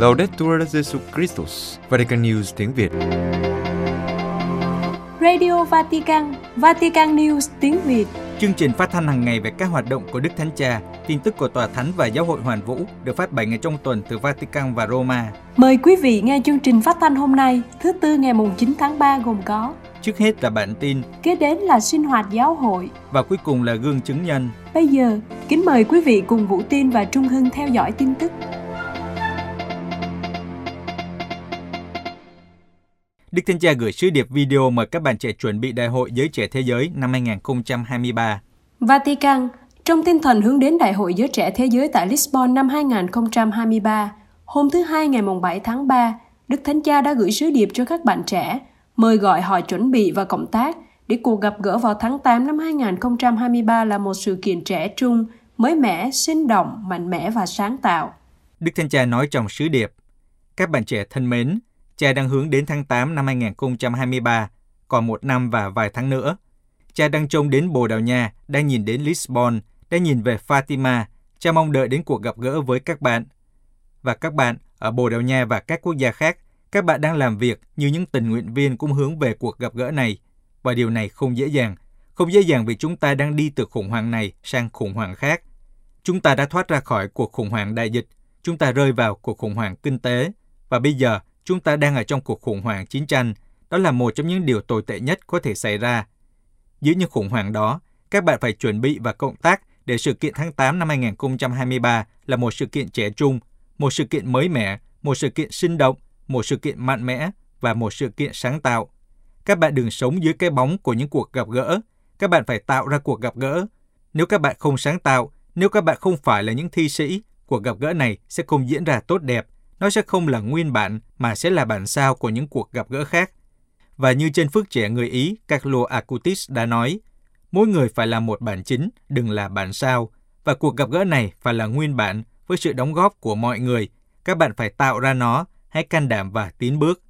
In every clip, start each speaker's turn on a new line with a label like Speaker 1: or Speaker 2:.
Speaker 1: Laudetur Jesu Christus, Vatican News tiếng Việt.
Speaker 2: Radio Vatican, Vatican News tiếng Việt.
Speaker 3: Chương trình phát thanh hàng ngày về các hoạt động của Đức Thánh Cha, tin tức của Tòa Thánh và Giáo hội Hoàn Vũ được phát 7 ngày trong tuần từ Vatican và Roma.
Speaker 2: Mời quý vị nghe chương trình phát thanh hôm nay, thứ tư ngày mùng 9 tháng 3 gồm có
Speaker 3: Trước hết là bản tin
Speaker 2: Kế đến là sinh hoạt giáo hội.
Speaker 3: và cuối cùng là gương chứng nhân.
Speaker 2: Bây giờ, kính mời quý vị cùng Vũ Tin và Trung Hưng theo dõi tin tức.
Speaker 3: Đức Thánh Cha gửi sứ điệp video mời các bạn trẻ chuẩn bị Đại hội Giới Trẻ Thế Giới năm 2023.
Speaker 2: Vatican, trong tinh thần hướng đến Đại hội Giới Trẻ Thế Giới tại Lisbon năm 2023, hôm thứ Hai ngày mùng 7 tháng 3, Đức Thánh Cha đã gửi sứ điệp cho các bạn trẻ, mời gọi họ chuẩn bị và cộng tác để cuộc gặp gỡ vào tháng 8 năm 2023 là một sự kiện trẻ trung, mới mẻ, sinh động, mạnh mẽ và sáng tạo.
Speaker 3: Đức Thánh Cha nói trong sứ điệp, Các bạn trẻ thân mến, cha đang hướng đến tháng 8 năm 2023, còn một năm và vài tháng nữa. Cha đang trông đến Bồ Đào Nha, đang nhìn đến Lisbon, đang nhìn về Fatima. Cha mong đợi đến cuộc gặp gỡ với các bạn. Và các bạn ở Bồ Đào Nha và các quốc gia khác, các bạn đang làm việc như những tình nguyện viên cũng hướng về cuộc gặp gỡ này. Và điều này không dễ dàng. Không dễ dàng vì chúng ta đang đi từ khủng hoảng này sang khủng hoảng khác. Chúng ta đã thoát ra khỏi cuộc khủng hoảng đại dịch. Chúng ta rơi vào cuộc khủng hoảng kinh tế. Và bây giờ, chúng ta đang ở trong cuộc khủng hoảng chiến tranh. Đó là một trong những điều tồi tệ nhất có thể xảy ra. Giữa những khủng hoảng đó, các bạn phải chuẩn bị và cộng tác để sự kiện tháng 8 năm 2023 là một sự kiện trẻ trung, một sự kiện mới mẻ, một sự kiện sinh động, một sự kiện mạnh mẽ và một sự kiện sáng tạo. Các bạn đừng sống dưới cái bóng của những cuộc gặp gỡ. Các bạn phải tạo ra cuộc gặp gỡ. Nếu các bạn không sáng tạo, nếu các bạn không phải là những thi sĩ, cuộc gặp gỡ này sẽ không diễn ra tốt đẹp. Nó sẽ không là nguyên bản mà sẽ là bản sao của những cuộc gặp gỡ khác. Và như trên phước trẻ người Ý Carlo Acutis đã nói, mỗi người phải là một bản chính, đừng là bản sao. Và cuộc gặp gỡ này phải là nguyên bản với sự đóng góp của mọi người. Các bạn phải tạo ra nó, hãy can đảm và tiến bước.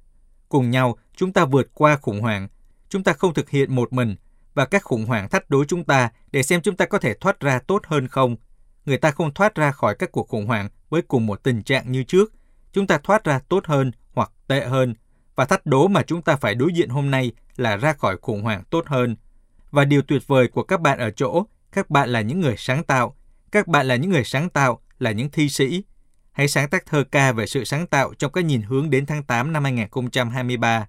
Speaker 3: Cùng nhau, chúng ta vượt qua khủng hoảng. Chúng ta không thực hiện một mình và các khủng hoảng thách đố chúng ta để xem chúng ta có thể thoát ra tốt hơn không. Người ta không thoát ra khỏi các cuộc khủng hoảng với cùng một tình trạng như trước. Chúng ta thoát ra tốt hơn hoặc tệ hơn. Và thách đố mà chúng ta phải đối diện hôm nay là ra khỏi khủng hoảng tốt hơn. Và điều tuyệt vời của các bạn ở chỗ, các bạn là những người sáng tạo. Các bạn là những người sáng tạo, là những thi sĩ. Hãy sáng tác thơ ca về sự sáng tạo trong cái nhìn hướng đến tháng 8 năm 2023.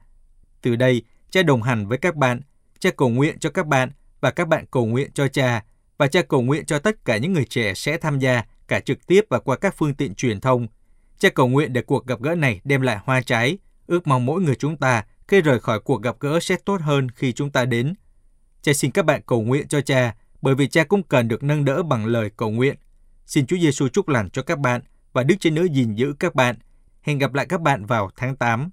Speaker 3: Từ đây, cha đồng hành với các bạn, cha cầu nguyện cho các bạn và các bạn cầu nguyện cho cha và cha cầu nguyện cho tất cả những người trẻ sẽ tham gia cả trực tiếp và qua các phương tiện truyền thông. Cha cầu nguyện để cuộc gặp gỡ này đem lại hoa trái, ước mong mỗi người chúng ta khi rời khỏi cuộc gặp gỡ sẽ tốt hơn khi chúng ta đến. Cha xin các bạn cầu nguyện cho cha, bởi vì cha cũng cần được nâng đỡ bằng lời cầu nguyện. Xin Chúa Giêsu chúc lành cho các bạn và Đức Chúa Nữ gìn giữ các bạn. Hẹn gặp lại các bạn vào tháng 8.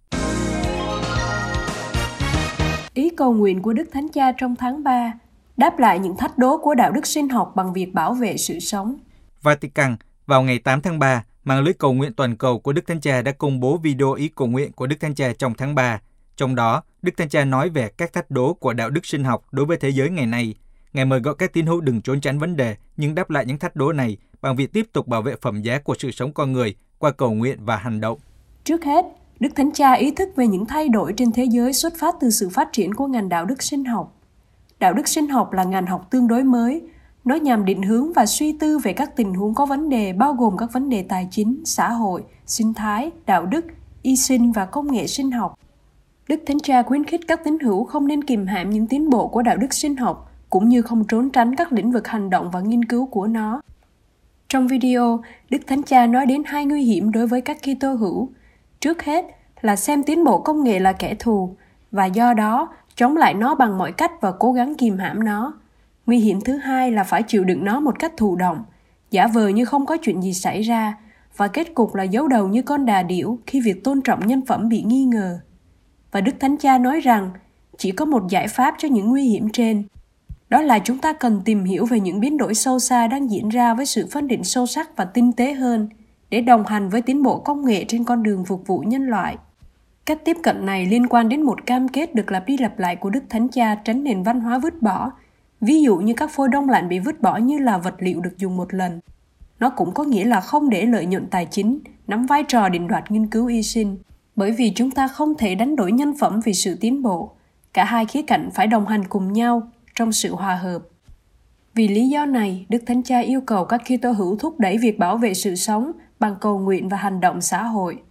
Speaker 2: Ý cầu nguyện của Đức Thánh Cha trong tháng 3 đáp lại những thách đố của đạo đức sinh học bằng việc bảo vệ sự sống.
Speaker 3: Vatican, vào ngày 8 tháng 3, mạng lưới cầu nguyện toàn cầu của Đức Thánh Cha đã công bố video ý cầu nguyện của Đức Thánh Cha trong tháng 3. Trong đó, Đức Thánh Cha nói về các thách đố của đạo đức sinh học đối với thế giới ngày nay. Ngài mời gọi các tín hữu đừng trốn tránh vấn đề, nhưng đáp lại những thách đố này bằng việc tiếp tục bảo vệ phẩm giá của sự sống con người qua cầu nguyện và hành động.
Speaker 2: Trước hết, Đức Thánh Cha ý thức về những thay đổi trên thế giới xuất phát từ sự phát triển của ngành đạo đức sinh học. Đạo đức sinh học là ngành học tương đối mới, nó nhằm định hướng và suy tư về các tình huống có vấn đề bao gồm các vấn đề tài chính, xã hội, sinh thái, đạo đức, y sinh và công nghệ sinh học. Đức Thánh Cha khuyến khích các tín hữu không nên kìm hãm những tiến bộ của đạo đức sinh học, cũng như không trốn tránh các lĩnh vực hành động và nghiên cứu của nó. Trong video, Đức Thánh Cha nói đến hai nguy hiểm đối với các Kitô hữu. Trước hết là xem tiến bộ công nghệ là kẻ thù và do đó chống lại nó bằng mọi cách và cố gắng kìm hãm nó. Nguy hiểm thứ hai là phải chịu đựng nó một cách thụ động, giả vờ như không có chuyện gì xảy ra và kết cục là giấu đầu như con đà điểu khi việc tôn trọng nhân phẩm bị nghi ngờ. Và Đức Thánh Cha nói rằng chỉ có một giải pháp cho những nguy hiểm trên. Đó là chúng ta cần tìm hiểu về những biến đổi sâu xa đang diễn ra với sự phân định sâu sắc và tinh tế hơn để đồng hành với tiến bộ công nghệ trên con đường phục vụ nhân loại. Cách tiếp cận này liên quan đến một cam kết được lặp đi lặp lại của Đức Thánh Cha tránh nền văn hóa vứt bỏ, ví dụ như các phôi đông lạnh bị vứt bỏ như là vật liệu được dùng một lần. Nó cũng có nghĩa là không để lợi nhuận tài chính nắm vai trò định đoạt nghiên cứu y sinh, bởi vì chúng ta không thể đánh đổi nhân phẩm vì sự tiến bộ. Cả hai khía cạnh phải đồng hành cùng nhau trong sự hòa hợp. Vì lý do này, Đức Thánh Cha yêu cầu các Kitô hữu thúc đẩy việc bảo vệ sự sống bằng cầu nguyện và hành động xã hội.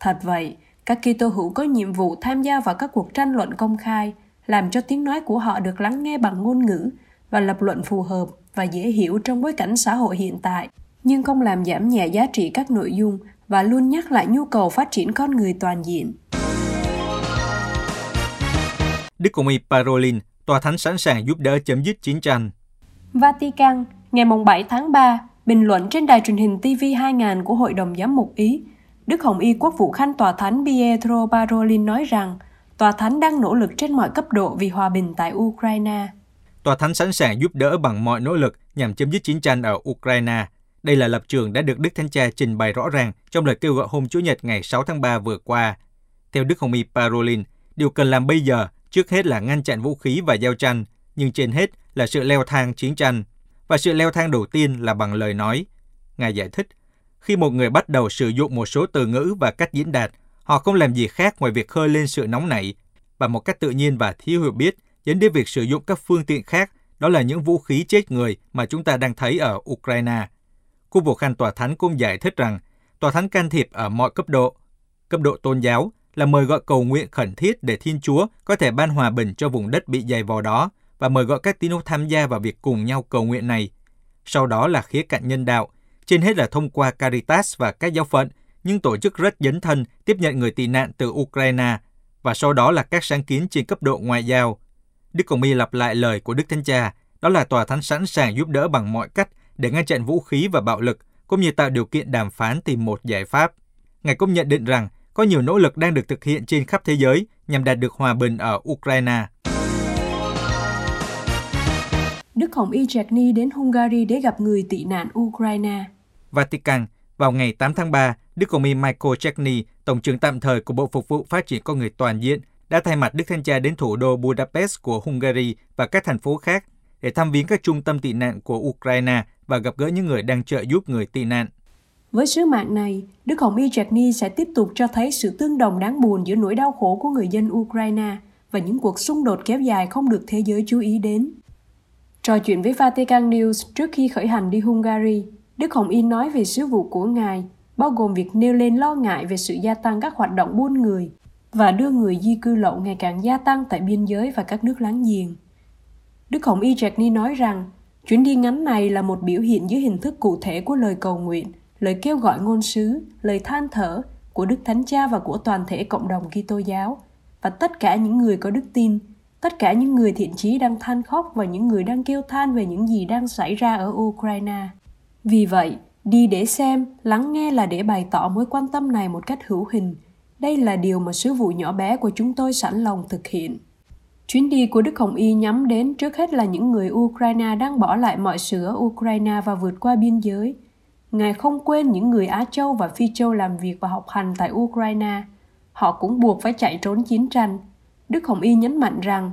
Speaker 2: Thật vậy, các Kitô hữu có nhiệm vụ tham gia vào các cuộc tranh luận công khai, làm cho tiếng nói của họ được lắng nghe bằng ngôn ngữ và lập luận phù hợp và dễ hiểu trong bối cảnh xã hội hiện tại, nhưng không làm giảm nhẹ giá trị các nội dung và luôn nhắc lại nhu cầu phát triển con người toàn diện.
Speaker 3: Đức Công y Parolin, tòa thánh sẵn sàng giúp đỡ chấm dứt chiến tranh.
Speaker 2: Vatican, ngày 7 tháng 3, bình luận trên đài truyền hình TV 2000 của Hội đồng Giám mục Ý, Đức Hồng Y Quốc vụ Khanh Tòa Thánh Pietro Parolin nói rằng Tòa Thánh đang nỗ lực trên mọi cấp độ vì hòa bình tại Ukraine.
Speaker 3: Tòa Thánh sẵn sàng giúp đỡ bằng mọi nỗ lực nhằm chấm dứt chiến tranh ở Ukraine. Đây là lập trường đã được Đức Thánh Cha trình bày rõ ràng trong lời kêu gọi hôm Chủ nhật ngày 6 tháng 3 vừa qua. Theo Đức Hồng Y Parolin, điều cần làm bây giờ trước hết là ngăn chặn vũ khí và giao tranh, nhưng trên hết là sự leo thang chiến tranh. Và sự leo thang đầu tiên là bằng lời nói. Ngài giải thích, khi một người bắt đầu sử dụng một số từ ngữ và cách diễn đạt, họ không làm gì khác ngoài việc khơi lên sự nóng nảy và một cách tự nhiên và thiếu hiểu biết dẫn đến việc sử dụng các phương tiện khác, đó là những vũ khí chết người mà chúng ta đang thấy ở Ukraine. Khu vực khanh tòa thánh cũng giải thích rằng tòa thánh can thiệp ở mọi cấp độ. Cấp độ tôn giáo là mời gọi cầu nguyện khẩn thiết để Thiên Chúa có thể ban hòa bình cho vùng đất bị dày vò đó và mời gọi các tín hữu tham gia vào việc cùng nhau cầu nguyện này. Sau đó là khía cạnh nhân đạo, trên hết là thông qua Caritas và các giáo phận, những tổ chức rất dấn thân tiếp nhận người tị nạn từ Ukraine, và sau đó là các sáng kiến trên cấp độ ngoại giao. Đức Cộng My lặp lại lời của Đức Thánh Cha, đó là tòa thánh sẵn sàng giúp đỡ bằng mọi cách để ngăn chặn vũ khí và bạo lực, cũng như tạo điều kiện đàm phán tìm một giải pháp. Ngài cũng nhận định rằng có nhiều nỗ lực đang được thực hiện trên khắp thế giới nhằm đạt được hòa bình ở Ukraine.
Speaker 2: Đức Hồng Y Chechny đến Hungary để gặp người tị nạn Ukraine.
Speaker 3: Vatican, vào ngày 8 tháng 3, Đức Hồng Y Michael Chechny, Tổng trưởng tạm thời của Bộ Phục vụ Phát triển Con người Toàn diện, đã thay mặt Đức Thanh Cha đến thủ đô Budapest của Hungary và các thành phố khác để thăm viếng các trung tâm tị nạn của Ukraine và gặp gỡ những người đang trợ giúp người tị nạn.
Speaker 2: Với sứ mạng này, Đức Hồng Y Chechny sẽ tiếp tục cho thấy sự tương đồng đáng buồn giữa nỗi đau khổ của người dân Ukraine và những cuộc xung đột kéo dài không được thế giới chú ý đến. Trò chuyện với Vatican News trước khi khởi hành đi Hungary, Đức Hồng Y nói về sứ vụ của Ngài, bao gồm việc nêu lên lo ngại về sự gia tăng các hoạt động buôn người và đưa người di cư lậu ngày càng gia tăng tại biên giới và các nước láng giềng. Đức Hồng Y Ni nói rằng, chuyến đi ngắn này là một biểu hiện dưới hình thức cụ thể của lời cầu nguyện, lời kêu gọi ngôn sứ, lời than thở của Đức Thánh Cha và của toàn thể cộng đồng Kitô giáo và tất cả những người có đức tin, tất cả những người thiện chí đang than khóc và những người đang kêu than về những gì đang xảy ra ở Ukraine. Vì vậy, đi để xem, lắng nghe là để bày tỏ mối quan tâm này một cách hữu hình. Đây là điều mà sứ vụ nhỏ bé của chúng tôi sẵn lòng thực hiện. Chuyến đi của Đức Hồng Y nhắm đến trước hết là những người Ukraine đang bỏ lại mọi sự ở Ukraine và vượt qua biên giới. Ngài không quên những người Á Châu và Phi Châu làm việc và học hành tại Ukraine. Họ cũng buộc phải chạy trốn chiến tranh. Đức Hồng Y nhấn mạnh rằng,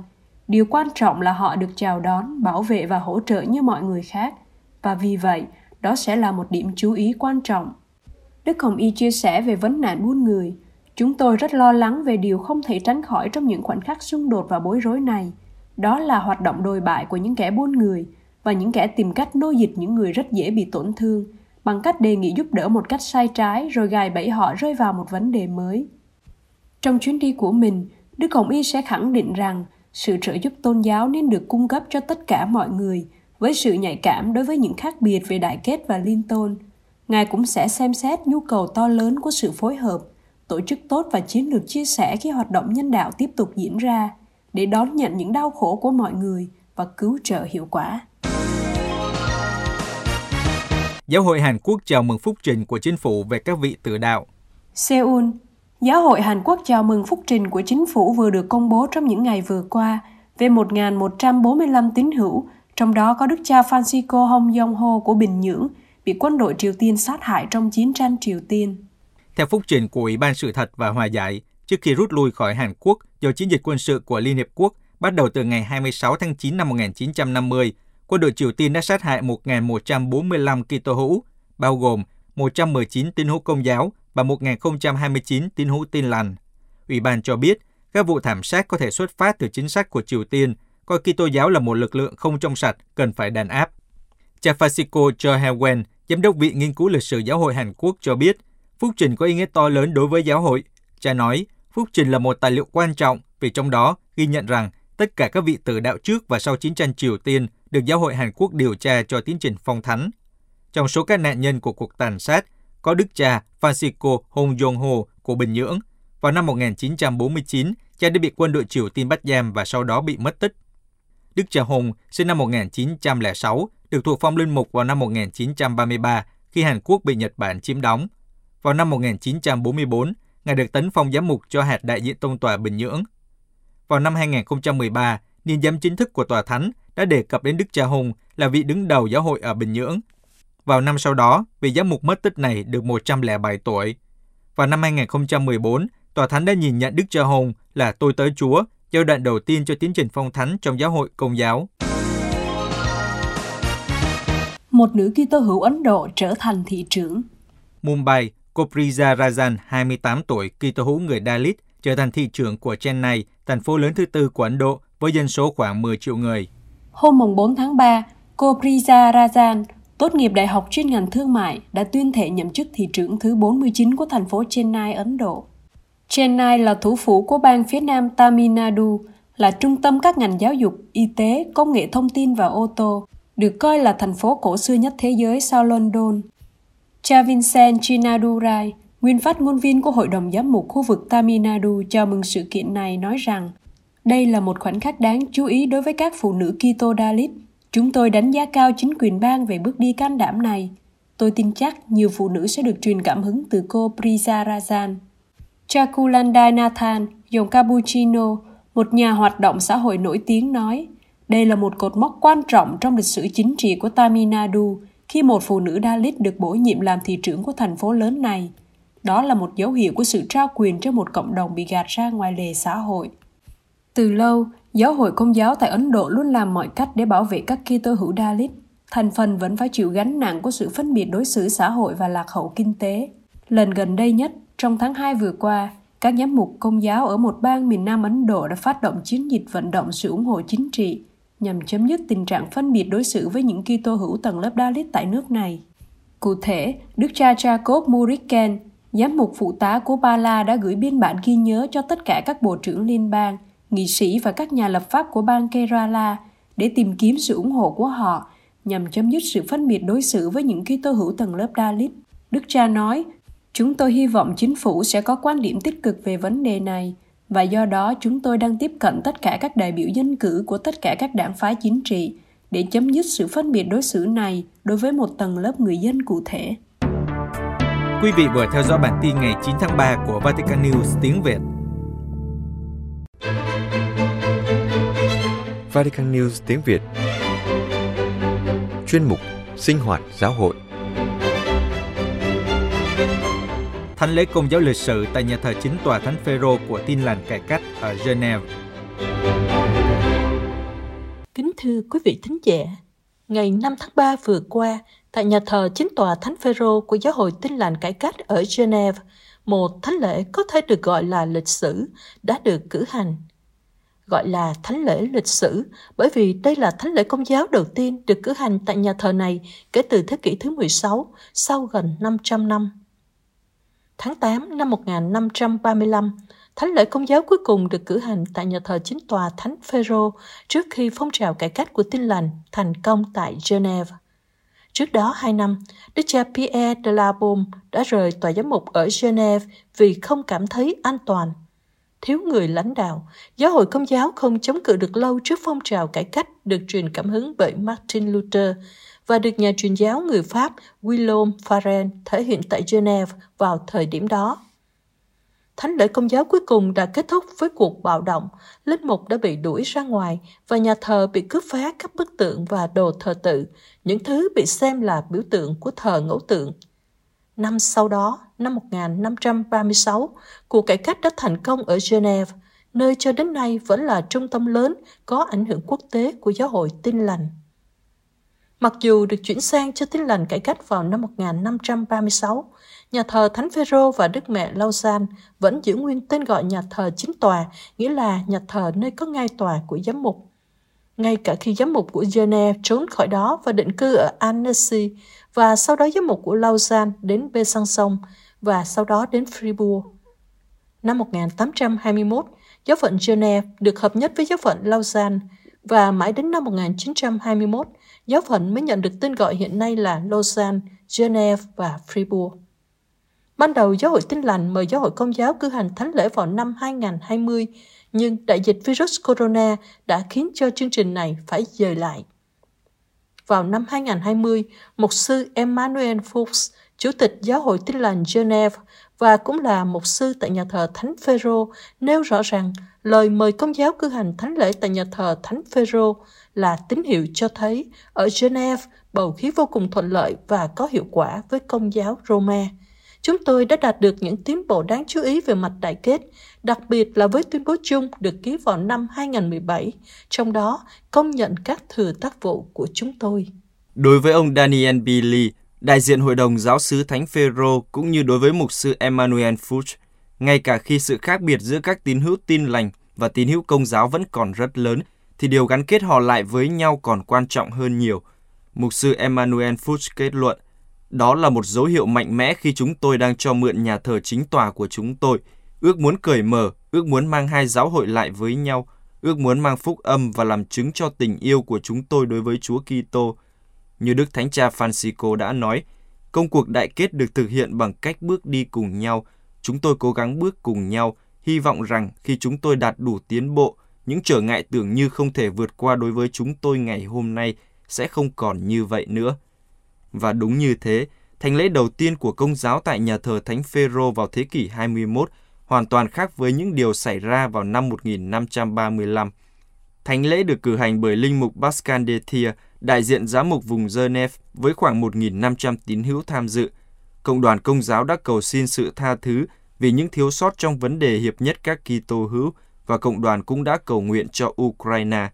Speaker 2: điều quan trọng là họ được chào đón, bảo vệ và hỗ trợ như mọi người khác. Và vì vậy, đó sẽ là một điểm chú ý quan trọng. Đức Hồng Y chia sẻ về vấn nạn buôn người. Chúng tôi rất lo lắng về điều không thể tránh khỏi trong những khoảnh khắc xung đột và bối rối này. Đó là hoạt động đồi bại của những kẻ buôn người và những kẻ tìm cách nô dịch những người rất dễ bị tổn thương bằng cách đề nghị giúp đỡ một cách sai trái rồi gài bẫy họ rơi vào một vấn đề mới. Trong chuyến đi của mình, Đức Hồng Y sẽ khẳng định rằng sự trợ giúp tôn giáo nên được cung cấp cho tất cả mọi người với sự nhạy cảm đối với những khác biệt về đại kết và liên tôn. Ngài cũng sẽ xem xét nhu cầu to lớn của sự phối hợp, tổ chức tốt và chiến lược chia sẻ khi hoạt động nhân đạo tiếp tục diễn ra để đón nhận những đau khổ của mọi người và cứu trợ hiệu quả.
Speaker 3: Giáo hội Hàn Quốc chào mừng phúc trình của chính phủ về các vị tử đạo.
Speaker 2: Seoul, Giáo hội Hàn Quốc chào mừng phúc trình của chính phủ vừa được công bố trong những ngày vừa qua về 1.145 tín hữu, trong đó có đức cha Francisco Hong Yong-ho của Bình Nhưỡng bị quân đội Triều Tiên sát hại trong chiến tranh Triều Tiên.
Speaker 3: Theo phúc trình của Ủy ban Sự thật và Hòa giải, trước khi rút lui khỏi Hàn Quốc do chiến dịch quân sự của Liên Hiệp Quốc bắt đầu từ ngày 26 tháng 9 năm 1950, quân đội Triều Tiên đã sát hại 1.145 Kitô hữu, bao gồm 119 tín hữu công giáo, và 1029 tín hữu tin lành. Ủy ban cho biết các vụ thảm sát có thể xuất phát từ chính sách của Triều Tiên, coi Kitô giáo là một lực lượng không trong sạch cần phải đàn áp. Cha Francisco Johawen, giám đốc Viện Nghiên cứu Lịch sử Giáo hội Hàn Quốc cho biết, phúc trình có ý nghĩa to lớn đối với giáo hội. Cha nói, phúc trình là một tài liệu quan trọng vì trong đó ghi nhận rằng tất cả các vị tử đạo trước và sau chiến tranh Triều Tiên được giáo hội Hàn Quốc điều tra cho tiến trình phong thánh. Trong số các nạn nhân của cuộc tàn sát, có đức cha Francisco Hong Jong-ho của Bình Nhưỡng. Vào năm 1949, cha đã bị quân đội Triều Tiên bắt giam và sau đó bị mất tích. Đức cha Hùng sinh năm 1906, được thuộc phong linh mục vào năm 1933 khi Hàn Quốc bị Nhật Bản chiếm đóng. Vào năm 1944, Ngài được tấn phong giám mục cho hạt đại diện tông tòa Bình Nhưỡng. Vào năm 2013, niên giám chính thức của tòa thánh đã đề cập đến Đức cha Hùng là vị đứng đầu giáo hội ở Bình Nhưỡng. Vào năm sau đó, vị giám mục mất tích này được 107 tuổi. Vào năm 2014, tòa thánh đã nhìn nhận Đức cha Hùng là tôi tới Chúa, giai đoạn đầu tiên cho tiến trình phong thánh trong giáo hội công giáo.
Speaker 2: Một nữ Kitô hữu Ấn Độ trở thành thị trưởng.
Speaker 3: Mumbai, Koprija Rajan, 28 tuổi, Kitô hữu người Dalit, trở thành thị trưởng của Chennai, thành phố lớn thứ tư của Ấn Độ với dân số khoảng 10 triệu người.
Speaker 2: Hôm 4 tháng 3, cô Priya Rajan, tốt nghiệp đại học chuyên ngành thương mại, đã tuyên thệ nhậm chức thị trưởng thứ 49 của thành phố Chennai, Ấn Độ. Chennai là thủ phủ của bang phía nam Tamil Nadu, là trung tâm các ngành giáo dục, y tế, công nghệ thông tin và ô tô, được coi là thành phố cổ xưa nhất thế giới sau London. Cha Vincent Chinadurai, nguyên phát ngôn viên của Hội đồng Giám mục khu vực Tamil Nadu chào mừng sự kiện này nói rằng đây là một khoảnh khắc đáng chú ý đối với các phụ nữ Kitô Dalit. Chúng tôi đánh giá cao chính quyền bang về bước đi can đảm này. Tôi tin chắc nhiều phụ nữ sẽ được truyền cảm hứng từ cô Prisa Rajan. Chakulandai Nathan, dòng cappuccino, một nhà hoạt động xã hội nổi tiếng nói, đây là một cột mốc quan trọng trong lịch sử chính trị của Tamil Nadu khi một phụ nữ Dalit được bổ nhiệm làm thị trưởng của thành phố lớn này. Đó là một dấu hiệu của sự trao quyền cho một cộng đồng bị gạt ra ngoài lề xã hội. Từ lâu, giáo hội công giáo tại Ấn Độ luôn làm mọi cách để bảo vệ các Kitô hữu Dalit. Thành phần vẫn phải chịu gánh nặng của sự phân biệt đối xử xã hội và lạc hậu kinh tế. Lần gần đây nhất, trong tháng 2 vừa qua, các giám mục công giáo ở một bang miền Nam Ấn Độ đã phát động chiến dịch vận động sự ủng hộ chính trị nhằm chấm dứt tình trạng phân biệt đối xử với những Kitô hữu tầng lớp Dalit tại nước này. Cụ thể, Đức cha Jacob Muriken, giám mục phụ tá của Ba La đã gửi biên bản ghi nhớ cho tất cả các bộ trưởng liên bang, nghị sĩ và các nhà lập pháp của bang Kerala để tìm kiếm sự ủng hộ của họ nhằm chấm dứt sự phân biệt đối xử với những Kitô hữu tầng lớp Dalit. Đức cha nói, Chúng tôi hy vọng chính phủ sẽ có quan điểm tích cực về vấn đề này và do đó chúng tôi đang tiếp cận tất cả các đại biểu dân cử của tất cả các đảng phái chính trị để chấm dứt sự phân biệt đối xử này đối với một tầng lớp người dân cụ thể.
Speaker 3: Quý vị vừa theo dõi bản tin ngày 9 tháng 3 của Vatican News tiếng Việt.
Speaker 1: Vatican News tiếng Việt Chuyên mục Sinh hoạt giáo hội
Speaker 3: Thánh lễ công giáo lịch sử tại nhà thờ chính tòa Thánh Phêrô của Tin lành cải cách ở Geneva.
Speaker 4: Kính thưa quý vị thính giả, ngày 5 tháng 3 vừa qua, tại nhà thờ chính tòa Thánh Phêrô của Giáo hội Tin lành cải cách ở Geneva, một thánh lễ có thể được gọi là lịch sử đã được cử hành. Gọi là thánh lễ lịch sử bởi vì đây là thánh lễ công giáo đầu tiên được cử hành tại nhà thờ này kể từ thế kỷ thứ 16, sau gần 500 năm. Tháng 8 năm 1535, Thánh lễ công giáo cuối cùng được cử hành tại nhà thờ chính tòa Thánh Phêrô trước khi phong trào cải cách của Tin lành thành công tại Geneva. Trước đó hai năm, Đức cha Pierre de la Baume đã rời tòa giám mục ở Geneva vì không cảm thấy an toàn. Thiếu người lãnh đạo, giáo hội công giáo không chống cự được lâu trước phong trào cải cách được truyền cảm hứng bởi Martin Luther và được nhà truyền giáo người Pháp Guillaume Farel thể hiện tại Geneva vào thời điểm đó. Thánh lễ công giáo cuối cùng đã kết thúc với cuộc bạo động, linh mục đã bị đuổi ra ngoài và nhà thờ bị cướp phá các bức tượng và đồ thờ tự, những thứ bị xem là biểu tượng của thờ ngẫu tượng. Năm sau đó, năm 1536, cuộc cải cách đã thành công ở Geneva, nơi cho đến nay vẫn là trung tâm lớn có ảnh hưởng quốc tế của giáo hội tin lành. Mặc dù được chuyển sang cho tin lành cải cách vào năm 1536, nhà thờ Thánh Phêrô và Đức Mẹ Lausanne vẫn giữ nguyên tên gọi nhà thờ chính tòa, nghĩa là nhà thờ nơi có ngai tòa của giám mục. Ngay cả khi giám mục của Geneva trốn khỏi đó và định cư ở Annecy, và sau đó giám mục của Lausanne đến Besançon và sau đó đến Fribourg. Năm 1821, giáo phận Geneva được hợp nhất với giáo phận Lausanne và mãi đến năm 1921, giáo phận mới nhận được tên gọi hiện nay là Lausanne, Geneva và Fribourg. Ban đầu giáo hội tin lành mời giáo hội công giáo cử hành thánh lễ vào năm 2020, nhưng đại dịch virus corona đã khiến cho chương trình này phải dời lại. Vào năm 2020, mục sư Emmanuel Fuchs, chủ tịch giáo hội tin lành Geneva và cũng là mục sư tại nhà thờ Thánh Phêrô nêu rõ rằng lời mời công giáo cử hành thánh lễ tại nhà thờ Thánh Phêrô là tín hiệu cho thấy ở Geneva bầu khí vô cùng thuận lợi và có hiệu quả với công giáo Roma. Chúng tôi đã đạt được những tiến bộ đáng chú ý về mặt đại kết, đặc biệt là với tuyên bố chung được ký vào năm 2017, trong đó công nhận các thừa tác vụ của chúng tôi.
Speaker 5: Đối với ông Daniel Billy, đại diện Hội đồng Giáo sứ Thánh Phêrô cũng như đối với mục sư Emmanuel Fuchs, ngay cả khi sự khác biệt giữa các tín hữu tin lành và tín hữu công giáo vẫn còn rất lớn, thì điều gắn kết họ lại với nhau còn quan trọng hơn nhiều. Mục sư Emmanuel Fuchs kết luận, đó là một dấu hiệu mạnh mẽ khi chúng tôi đang cho mượn nhà thờ chính tòa của chúng tôi, ước muốn cởi mở, ước muốn mang hai giáo hội lại với nhau, ước muốn mang phúc âm và làm chứng cho tình yêu của chúng tôi đối với Chúa Kitô. Như Đức Thánh Cha Francisco đã nói, công cuộc đại kết được thực hiện bằng cách bước đi cùng nhau. Chúng tôi cố gắng bước cùng nhau, hy vọng rằng khi chúng tôi đạt đủ tiến bộ, những trở ngại tưởng như không thể vượt qua đối với chúng tôi ngày hôm nay sẽ không còn như vậy nữa. Và đúng như thế, thánh lễ đầu tiên của công giáo tại nhà thờ Thánh Phêrô vào thế kỷ 21 hoàn toàn khác với những điều xảy ra vào năm 1535. Thánh lễ được cử hành bởi linh mục Pascal de Thier, đại diện giám mục vùng Geneva, với khoảng 1.500 tín hữu tham dự. Cộng đoàn công giáo đã cầu xin sự tha thứ vì những thiếu sót trong vấn đề hiệp nhất các Kitô hữu và cộng đoàn cũng đã cầu nguyện cho Ukraine.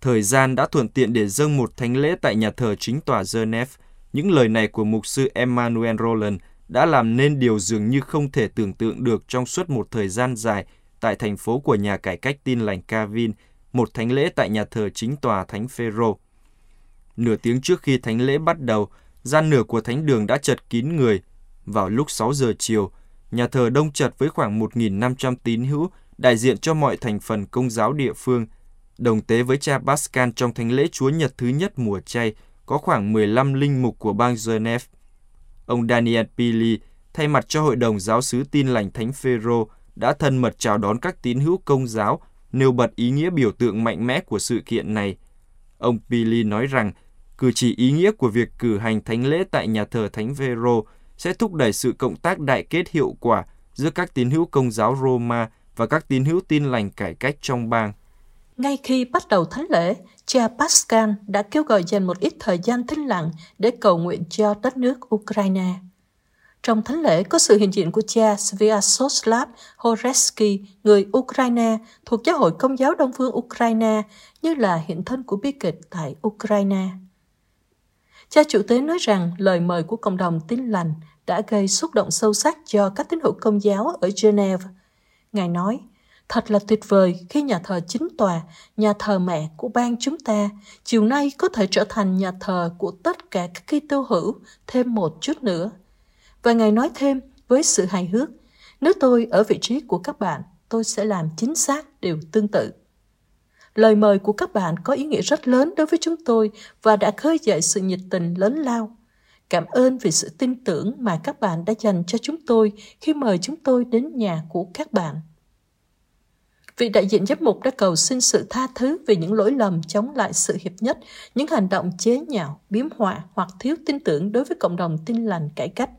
Speaker 5: Thời gian đã thuận tiện để dâng một thánh lễ tại nhà thờ chính tòa Geneva. Những lời này của mục sư Emmanuel Roland đã làm nên điều dường như không thể tưởng tượng được trong suốt một thời gian dài tại thành phố của nhà cải cách tin lành Calvin, một thánh lễ tại nhà thờ chính tòa Thánh Phêrô. Nửa tiếng trước khi thánh lễ bắt đầu, gian nửa của thánh đường đã chật kín người. Vào lúc 6 giờ chiều, nhà thờ đông chật với khoảng 1.500 tín hữu đại diện cho mọi thành phần công giáo địa phương. Đồng tế với cha Pascal trong thánh lễ Chúa Nhật thứ nhất mùa chay có khoảng 15 linh mục của bang Genève. Ông Daniel Pili, thay mặt cho Hội đồng Giáo sứ Tin lành Thánh Phêrô, đã thân mật chào đón các tín hữu công giáo, nêu bật ý nghĩa biểu tượng mạnh mẽ của sự kiện này. Ông Pili nói rằng, cử chỉ ý nghĩa của việc cử hành thánh lễ tại nhà thờ Thánh Phêrô sẽ thúc đẩy sự cộng tác đại kết hiệu quả giữa các tín hữu công giáo Roma và các tín hữu tin lành cải cách trong bang.
Speaker 4: Ngay khi bắt đầu thánh lễ, cha Pascal đã kêu gọi dành một ít thời gian thinh lặng để cầu nguyện cho đất nước Ukraine. Trong thánh lễ có sự hiện diện của cha Sviatoslav Horesky, người Ukraine thuộc Giáo hội Công giáo Đông phương Ukraine, như là hiện thân của bi kịch tại Ukraine. Cha chủ tế nói rằng lời mời của cộng đồng tin lành đã gây xúc động sâu sắc cho các tín hữu công giáo ở Geneva. Ngài nói, Thật là tuyệt vời khi nhà thờ chính tòa, nhà thờ mẹ của bang chúng ta, chiều nay có thể trở thành nhà thờ của tất cả các Kitô hữu thêm một chút nữa. Và Ngài nói thêm với sự hài hước, nếu tôi ở vị trí của các bạn, tôi sẽ làm chính xác điều tương tự. Lời mời của các bạn có ý nghĩa rất lớn đối với chúng tôi và đã khơi dậy sự nhiệt tình lớn lao. Cảm ơn vì sự tin tưởng mà các bạn đã dành cho chúng tôi khi mời chúng tôi đến nhà của các bạn. Vị đại diện giám mục đã cầu xin sự tha thứ về những lỗi lầm chống lại sự hiệp nhất, những hành động chế nhạo, biếm họa hoặc thiếu tin tưởng đối với cộng đồng tin lành cải cách.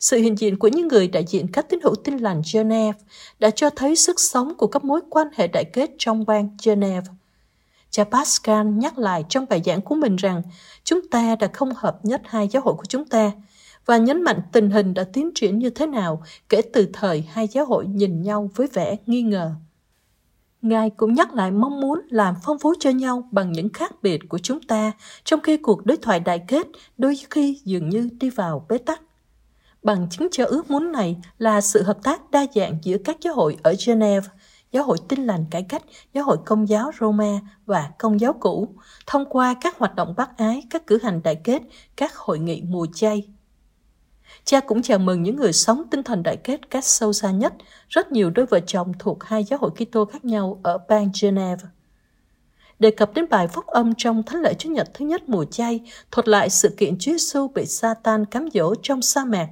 Speaker 4: Sự hiện diện của những người đại diện các tín hữu tin lành Geneva đã cho thấy sức sống của các mối quan hệ đại kết trong bang Geneva. Cha Pascal nhắc lại trong bài giảng của mình rằng chúng ta đã không hợp nhất hai giáo hội của chúng ta và nhấn mạnh tình hình đã tiến triển như thế nào kể từ thời hai giáo hội nhìn nhau với vẻ nghi ngờ. Ngài cũng nhắc lại mong muốn làm phong phú cho nhau bằng những khác biệt của chúng ta, trong khi cuộc đối thoại đại kết đôi khi dường như đi vào bế tắc. Bằng chứng cho ước muốn này là sự hợp tác đa dạng giữa các giáo hội ở Geneva, giáo hội Tin lành cải cách, giáo hội công giáo Roma và công giáo cũ, thông qua các hoạt động bác ái, các cử hành đại kết, các hội nghị mùa chay. Cha cũng chào mừng những người sống tinh thần đại kết cách sâu xa nhất, rất nhiều đôi vợ chồng thuộc hai giáo hội Kitô khác nhau ở bang Geneva. Đề cập đến bài phúc âm trong thánh lễ Chúa Nhật thứ nhất mùa chay, thuật lại sự kiện Chúa Giêsu bị Satan cám dỗ trong sa mạc.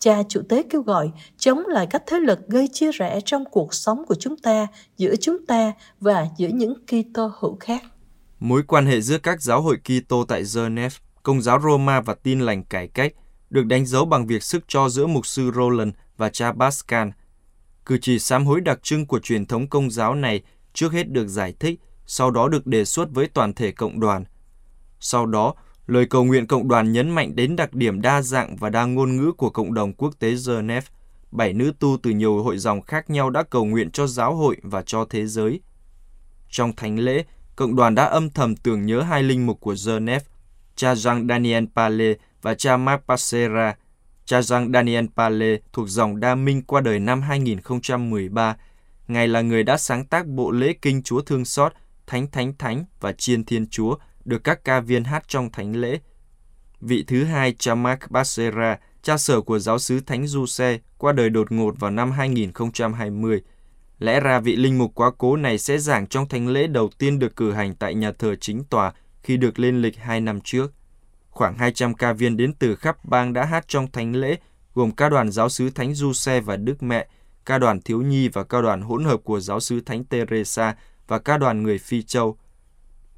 Speaker 4: Cha chủ tế kêu gọi chống lại các thế lực gây chia rẽ trong cuộc sống của chúng ta, giữa chúng ta và giữa những Kitô hữu khác.
Speaker 5: Mối quan hệ giữa các giáo hội Kitô tại Geneva, Công giáo Roma và Tin lành cải cách được đánh dấu bằng việc sức cho giữa mục sư Roland và cha Pascal. Cử chỉ sám hối đặc trưng của truyền thống công giáo này trước hết được giải thích, sau đó được đề xuất với toàn thể cộng đoàn. Sau đó, lời cầu nguyện cộng đoàn nhấn mạnh đến đặc điểm đa dạng và đa ngôn ngữ của cộng đồng quốc tế Geneva. Bảy nữ tu từ nhiều hội dòng khác nhau đã cầu nguyện cho giáo hội và cho thế giới. Trong thánh lễ, cộng đoàn đã âm thầm tưởng nhớ hai linh mục của Geneva, cha Jean Daniel Pale và cha Marc Passera. Cha Jean Daniel Pale thuộc dòng Đa Minh qua đời năm 2013. Ngài là người đã sáng tác bộ lễ kinh Chúa Thương Xót, Thánh Thánh Thánh và Chiên Thiên Chúa, được các ca viên hát trong thánh lễ. Vị thứ hai, cha Marc Passera, cha sở của giáo sứ Thánh Du Xe, qua đời đột ngột vào năm 2020. Lẽ ra vị linh mục quá cố này sẽ giảng trong thánh lễ đầu tiên được cử hành tại nhà thờ chính tòa khi được lên lịch hai năm trước. Khoảng 200 ca viên đến từ khắp bang đã hát trong thánh lễ, gồm ca đoàn giáo sứ Thánh Du Xe và Đức Mẹ, ca đoàn thiếu nhi và ca đoàn hỗn hợp của giáo sứ Thánh Teresa và ca đoàn người Phi Châu.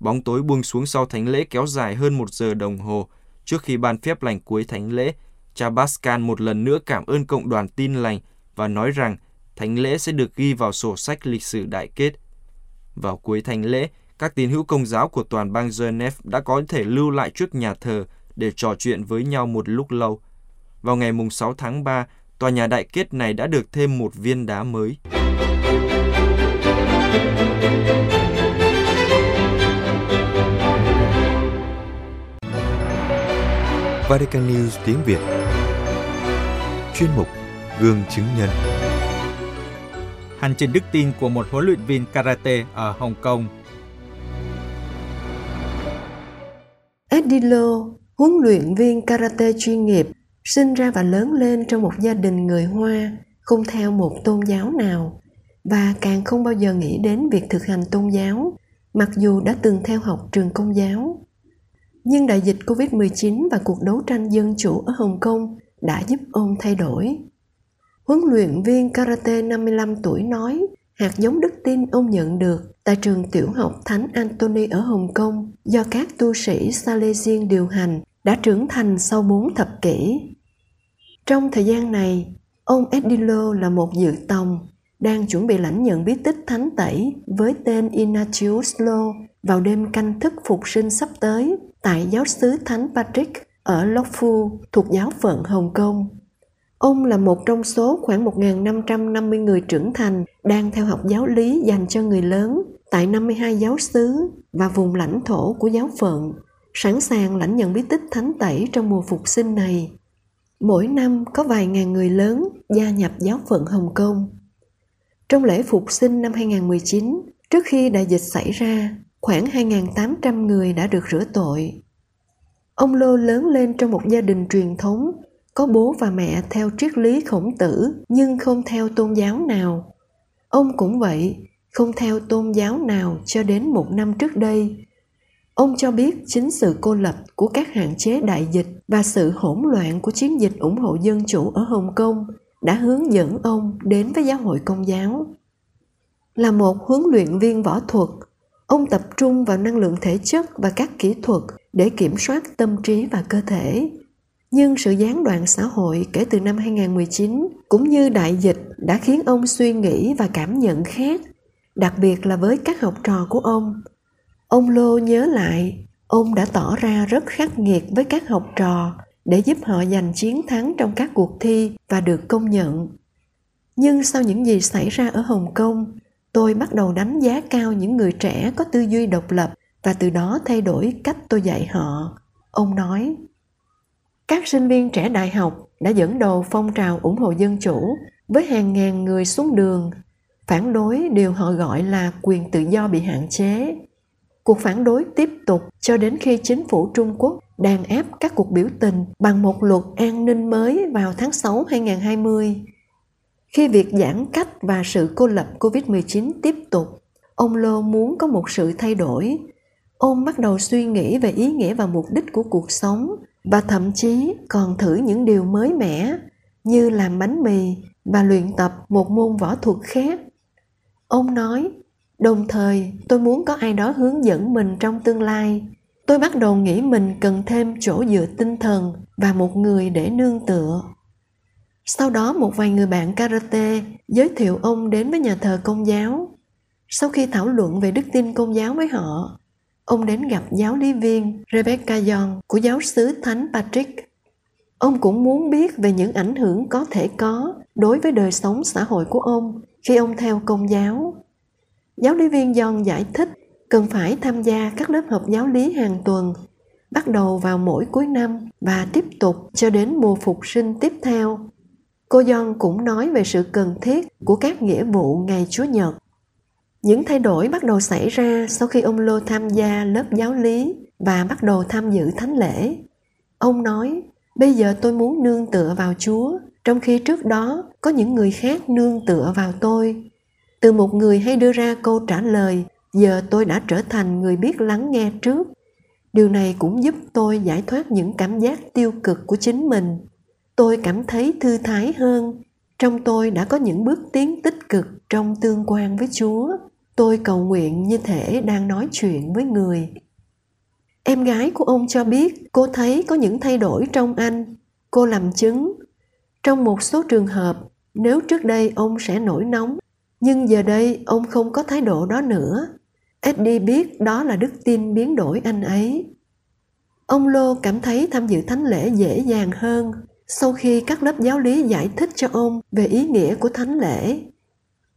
Speaker 5: Bóng tối buông xuống sau thánh lễ kéo dài hơn một giờ đồng hồ. Trước khi ban phép lành cuối thánh lễ, cha Pascal một lần nữa cảm ơn cộng đoàn tin lành và nói rằng thánh lễ sẽ được ghi vào sổ sách lịch sử đại kết. Vào cuối thánh lễ, các tín hữu công giáo của toàn bang Geneva đã có thể lưu lại trước nhà thờ để trò chuyện với nhau một lúc lâu. Vào ngày 6 tháng 3, tòa nhà đại kết này đã được thêm một viên đá mới.
Speaker 1: Vatican News tiếng Việt. Chuyên mục Gương chứng nhân.
Speaker 3: Hành trình đức tin của một huấn luyện viên karate ở Hồng Kông.
Speaker 6: Eddie Lo, huấn luyện viên karate chuyên nghiệp, sinh ra và lớn lên trong một gia đình người Hoa, không theo một tôn giáo nào và càng không bao giờ nghĩ đến việc thực hành tôn giáo, mặc dù đã từng theo học trường công giáo. Nhưng đại dịch Covid-19 và cuộc đấu tranh dân chủ ở Hồng Kông đã giúp ông thay đổi. Huấn luyện viên karate 55 tuổi nói hạt giống đức tin ông nhận được tại trường tiểu học Thánh Anthony ở Hồng Kông do các tu sĩ Salesian điều hành đã trưởng thành sau bốn thập kỷ. Trong thời gian này, ông Edilo là một dự tòng đang chuẩn bị lãnh nhận bí tích thánh tẩy với tên Ignatius Lo vào đêm canh thức phục sinh sắp tới tại giáo xứ Thánh Patrick ở Lộc Phu thuộc giáo phận Hồng Kông. Ông là một trong số khoảng 1.550 người trưởng thành đang theo học giáo lý dành cho người lớn tại 52 giáo xứ và vùng lãnh thổ của giáo phận, sẵn sàng lãnh nhận bí tích thánh tẩy trong mùa phục sinh này. Mỗi năm có vài ngàn người lớn gia nhập giáo phận Hồng Kông. Trong lễ phục sinh năm 2019, trước khi đại dịch xảy ra, khoảng 2.800 người đã được rửa tội. Ông Lô lớn lên trong một gia đình truyền thống, có bố và mẹ theo triết lý khổng tử, nhưng không theo tôn giáo nào. Ông cũng vậy, không theo tôn giáo nào cho đến một năm trước đây. Ông cho biết chính sự cô lập của các hạn chế đại dịch và sự hỗn loạn của chiến dịch ủng hộ dân chủ ở hồng kông đã hướng dẫn ông đến với giáo hội công giáo. Là một huấn luyện viên võ thuật ông tập trung vào năng lượng thể chất và các kỹ thuật để kiểm soát tâm trí và cơ thể nhưng sự gián đoạn xã hội kể từ năm 2019 cũng như đại dịch đã khiến ông suy nghĩ và cảm nhận khác, đặc biệt là với các học trò của ông. Ông Lô nhớ lại, ông đã tỏ ra rất khắc nghiệt với các học trò để giúp họ giành chiến thắng trong các cuộc thi và được công nhận. Nhưng sau những gì xảy ra ở Hồng Kông, tôi bắt đầu đánh giá cao những người trẻ có tư duy độc lập và từ đó thay đổi cách tôi dạy họ ông nói, các sinh viên trẻ đại học đã dẫn đầu phong trào ủng hộ dân chủ với hàng ngàn người xuống đường, phản đối điều họ gọi là quyền tự do bị hạn chế cuộc phản đối tiếp tục cho đến khi chính phủ Trung Quốc đàn áp các cuộc biểu tình bằng một luật an ninh mới vào tháng 6 2020. Khi việc giãn cách và sự cô lập COVID-19 tiếp tục, ông Lô muốn có một sự thay đổi. Ông bắt đầu suy nghĩ về ý nghĩa và mục đích của cuộc sống và thậm chí còn thử những điều mới mẻ như làm bánh mì và luyện tập một môn võ thuật khác. Ông nói, đồng thời tôi muốn có ai đó hướng dẫn mình trong tương lai. Tôi bắt đầu nghĩ mình cần thêm chỗ dựa tinh thần và một người để nương tựa. Sau đó một vài người bạn karate giới thiệu ông đến với nhà thờ công giáo. Sau khi thảo luận về đức tin công giáo với họ, ông đến gặp giáo lý viên Rebecca Young của giáo xứ Thánh Patrick. Ông cũng muốn biết về những ảnh hưởng có thể có đối với đời sống xã hội của ông khi ông theo công giáo. Giáo lý viên Young giải thích cần phải tham gia các lớp học giáo lý hàng tuần, bắt đầu vào mỗi cuối năm và tiếp tục cho đến mùa phục sinh tiếp theo. Cô John cũng nói về sự cần thiết của các nghĩa vụ ngày Chúa Nhật những thay đổi bắt đầu xảy ra sau khi ông Lô tham gia lớp giáo lý và bắt đầu tham dự thánh lễ. Ông nói, bây giờ tôi muốn nương tựa vào Chúa, trong khi trước đó có những người khác nương tựa vào tôi. Từ một người hay đưa ra câu trả lời, giờ tôi đã trở thành người biết lắng nghe trước. Điều này cũng giúp tôi giải thoát những cảm giác tiêu cực của chính mình. Tôi cảm thấy thư thái hơn. Trong tôi đã có những bước tiến tích cực trong tương quan với Chúa. Tôi cầu nguyện như thể đang nói chuyện với người. Em gái của ông cho biết, cô thấy có những thay đổi trong anh. Cô làm chứng. Trong một số trường hợp, nếu trước đây ông sẽ nổi nóng, nhưng giờ đây ông không có thái độ đó nữa. Eddie biết đó là đức tin biến đổi anh ấy. Ông lô cảm thấy tham dự thánh lễ dễ dàng hơn sau khi các lớp giáo lý giải thích cho ông về ý nghĩa của thánh lễ,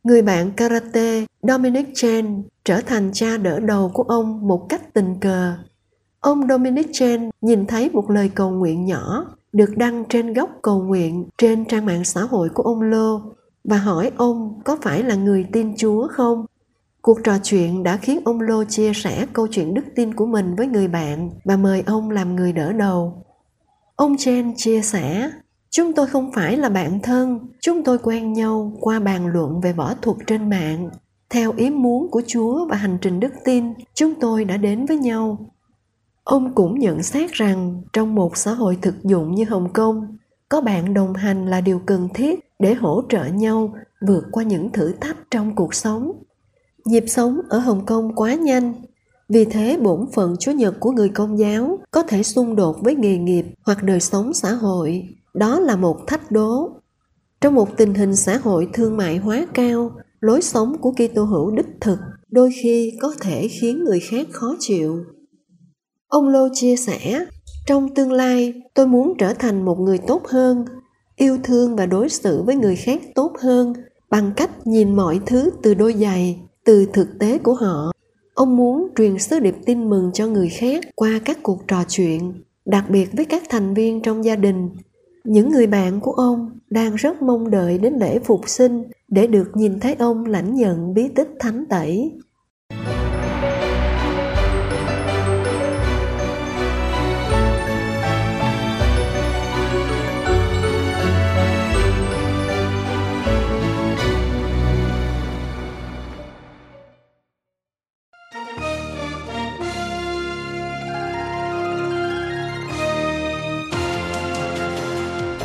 Speaker 6: Người bạn karate Dominic Chen trở thành cha đỡ đầu của ông một cách tình cờ. Ông Dominic Chen nhìn thấy một lời cầu nguyện nhỏ được đăng trên góc cầu nguyện trên trang mạng xã hội của ông Lô và hỏi ông có phải là người tin Chúa không? Cuộc trò chuyện đã khiến ông Lô chia sẻ câu chuyện đức tin của mình với người bạn và mời ông làm người đỡ đầu. Ông Chen chia sẻ, Chúng tôi không phải là bạn thân, chúng tôi quen nhau qua bàn luận về võ thuật trên mạng. Theo ý muốn của Chúa và hành trình đức tin, chúng tôi đã đến với nhau. Ông cũng nhận xét rằng trong một xã hội thực dụng như Hồng Kông, có bạn đồng hành là điều cần thiết để hỗ trợ nhau vượt qua những thử thách trong cuộc sống. Nhịp sống ở Hồng Kông quá nhanh, vì thế, bổn phận Chúa Nhật của người công giáo có thể xung đột với nghề nghiệp hoặc đời sống xã hội. Đó là một thách đố. Trong một tình hình xã hội thương mại hóa cao, lối sống của Kitô hữu đích thực đôi khi có thể khiến người khác khó chịu. Ông lô chia sẻ, trong tương lai, tôi muốn trở thành một người tốt hơn, yêu thương và đối xử với người khác tốt hơn bằng cách nhìn mọi thứ từ đôi giày, từ thực tế của họ ông muốn truyền sứ điệp tin mừng cho người khác qua các cuộc trò chuyện, đặc biệt với các thành viên trong gia đình. Những người bạn của ông đang rất mong đợi đến lễ phục sinh để được nhìn thấy ông lãnh nhận bí tích thánh tẩy.